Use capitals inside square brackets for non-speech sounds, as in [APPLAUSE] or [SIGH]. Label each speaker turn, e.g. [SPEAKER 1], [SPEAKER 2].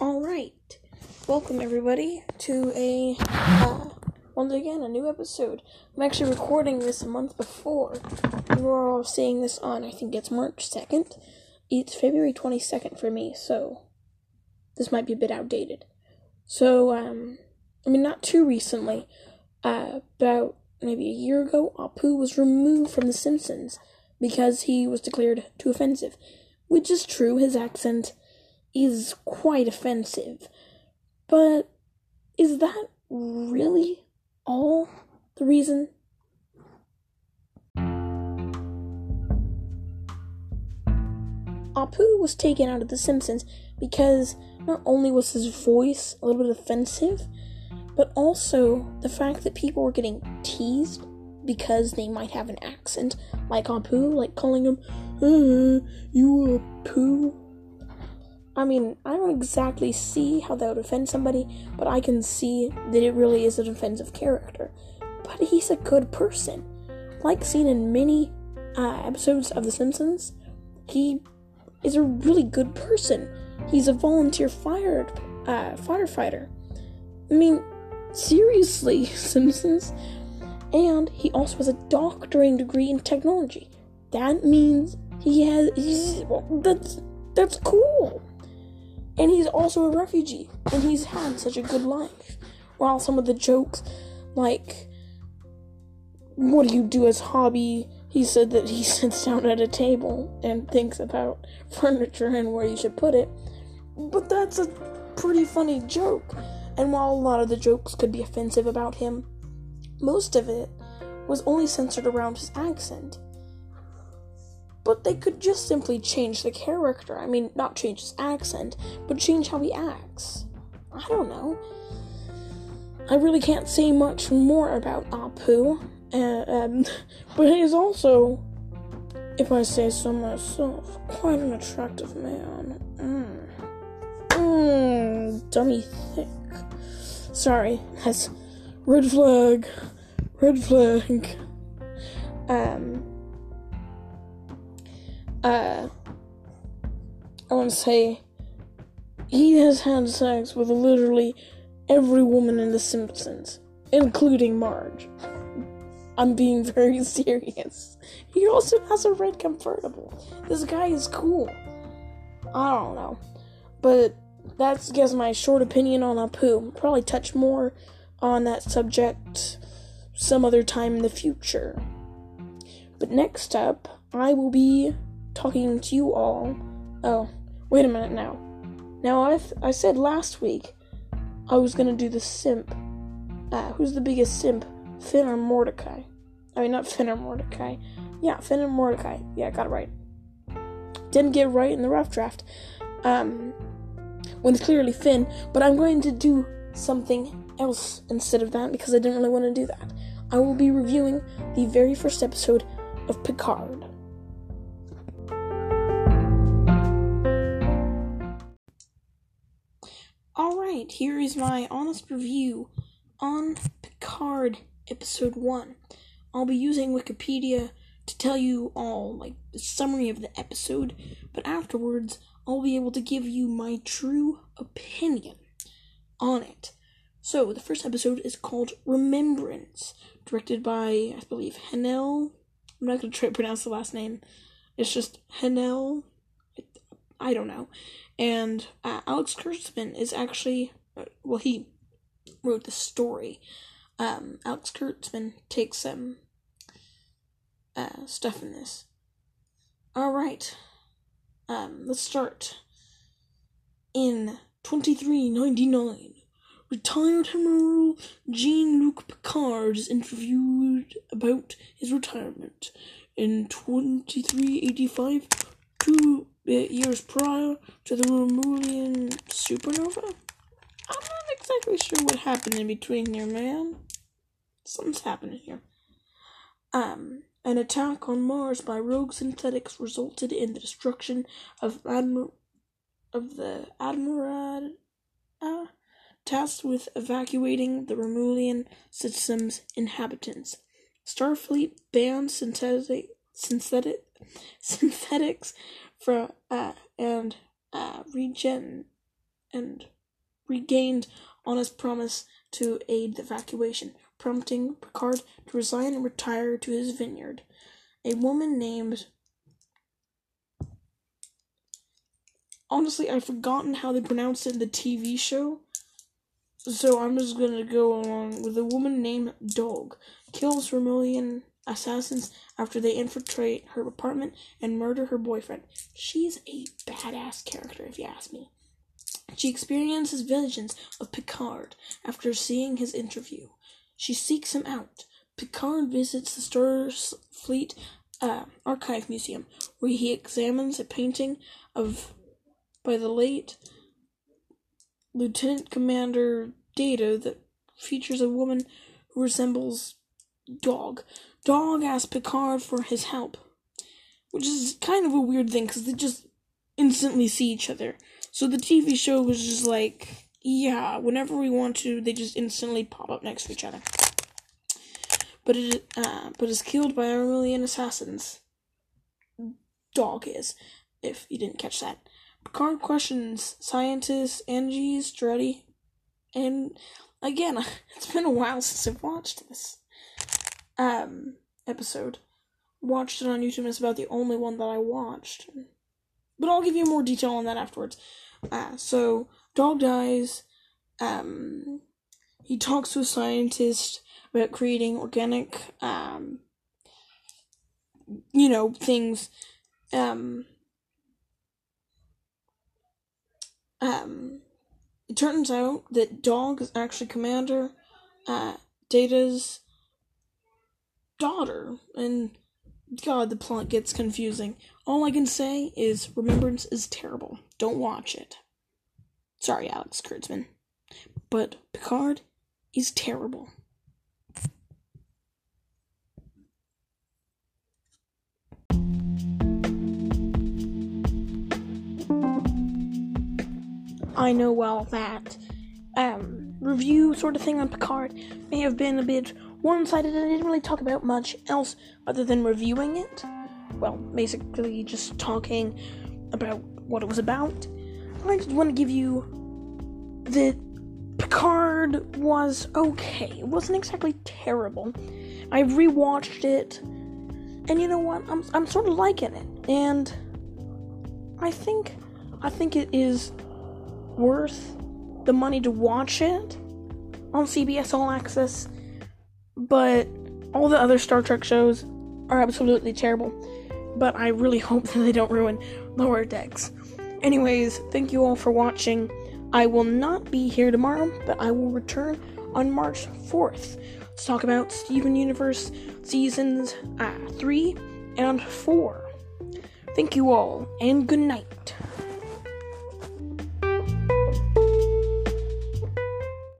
[SPEAKER 1] All right, welcome everybody to a uh, once again a new episode. I'm actually recording this a month before you are all seeing this on. I think it's March second. It's February twenty second for me, so this might be a bit outdated. So, um, I mean, not too recently. Uh, about maybe a year ago, Apu was removed from The Simpsons because he was declared too offensive, which is true. His accent is quite offensive. But is that really all the reason? Apu was taken out of The Simpsons because not only was his voice a little bit offensive, but also the fact that people were getting teased because they might have an accent, like Apu, like calling him, uh, you a poo, I mean, I don't exactly see how that would offend somebody, but I can see that it really is an offensive character. But he's a good person. Like seen in many uh, episodes of The Simpsons, he is a really good person. He's a volunteer fired uh, firefighter. I mean, seriously, [LAUGHS] Simpsons. And he also has a doctoring degree in technology. That means he has. He's, well, that's that's cool. And he's also a refugee, and he's had such a good life. While some of the jokes, like, what do you do as hobby? He said that he [LAUGHS] sits down at a table and thinks about furniture and where you should put it. But that's a pretty funny joke. And while a lot of the jokes could be offensive about him, most of it was only centered around his accent. But they could just simply change the character. I mean, not change his accent, but change how he acts. I don't know. I really can't say much more about Apu. Uh, um, [LAUGHS] but he is also, if I say so myself, quite an attractive man. Mmm. Mmm. Dummy thick. Sorry, that's red flag. Red flag. Um uh, I want to say he has had sex with literally every woman in The Simpsons, including Marge. I'm being [LAUGHS] very serious. He also has a red convertible. This guy is cool. I don't know. But that's, guess, my short opinion on Apu. Probably touch more on that subject some other time in the future. But next up, I will be talking to you all. Oh, wait a minute now. Now I th- I said last week I was gonna do the simp. Uh, who's the biggest simp? Finn or Mordecai? I mean, not [LAUGHS] Finn or Mordecai. Yeah, Finn and Mordecai. Yeah, I got it right. Didn't get right in the rough draft. Um, when it's clearly Finn, but I'm going to do something else instead of that because I didn't really want to do that. I will be reviewing the very first episode of Picard. Here is my honest review on Picard Episode 1. I'll be using Wikipedia to tell you all, like, the summary of the episode, but afterwards, I'll be able to give you my true opinion on it. So, the first episode is called Remembrance, directed by, I believe, Hanelle. I'm not going to try to pronounce the last name. It's just Hanelle. I don't know and uh, Alex Kurtzman is actually uh, well he wrote the story. Um, Alex Kurtzman takes some uh, stuff in this. All right, um, let's start. In twenty three ninety nine, retired Admiral Jean Luc Picard is interviewed about his retirement. In twenty three eighty five, two years prior to the Romulan supernova? I'm not exactly sure what happened in between here, man. Something's happening here. Um, an attack on Mars by rogue synthetics resulted in the destruction of Admir- of the Admiral uh, tasked with evacuating the Romulan system's inhabitants. Starfleet banned synthetic synthetic [LAUGHS] synthetics for uh, and uh, regen and regained on his promise to aid the evacuation, prompting Picard to resign and retire to his vineyard. A woman named honestly, I've forgotten how they pronounced it in the TV show. So I'm just gonna go along with a woman named Dog kills Romulanian assassins after they infiltrate her apartment and murder her boyfriend. She's a badass character, if you ask me. She experiences visions of Picard after seeing his interview. She seeks him out. Picard visits the Starfleet uh, Archive Museum, where he examines a painting of by the late Lieutenant Commander Data that features a woman who resembles Dog. Dog asks Picard for his help, which is kind of a weird thing because they just instantly see each other. So the TV show was just like, yeah, whenever we want to, they just instantly pop up next to each other. But it, uh, but is killed by Romulanian assassins. Dog is, if you didn't catch that. Picard questions scientists Angie Strutty, and again, [LAUGHS] it's been a while since I've watched this um episode. Watched it on YouTube, it's about the only one that I watched. But I'll give you more detail on that afterwards. Uh, so dog dies. Um, he talks to a scientist about creating organic, um, you know, things. Um, um, it turns out that Dog is actually Commander uh, Data's daughter, and God, the plot gets confusing. All I can say is Remembrance is terrible. Don't watch it. Sorry, Alex Kurtzman. But Picard is terrible. I know well that um, review sort of thing on Picard may have been a bit one sided and I didn't really talk about much else other than reviewing it. Well, basically just talking about what it was about. I just want to give you that Picard was okay. It wasn't exactly terrible. I rewatched it, and you know what? I'm I'm sort of liking it, and I think I think it is worth the money to watch it on CBS All Access, but all the other Star Trek shows are absolutely terrible. But I really [LAUGHS] hope that they don't ruin Lower Decks. Anyways, thank you all for watching. I will not be here tomorrow, but I will return on March 4th to talk about Steven Universe seasons uh, 3 and 4. Thank you all, and good night.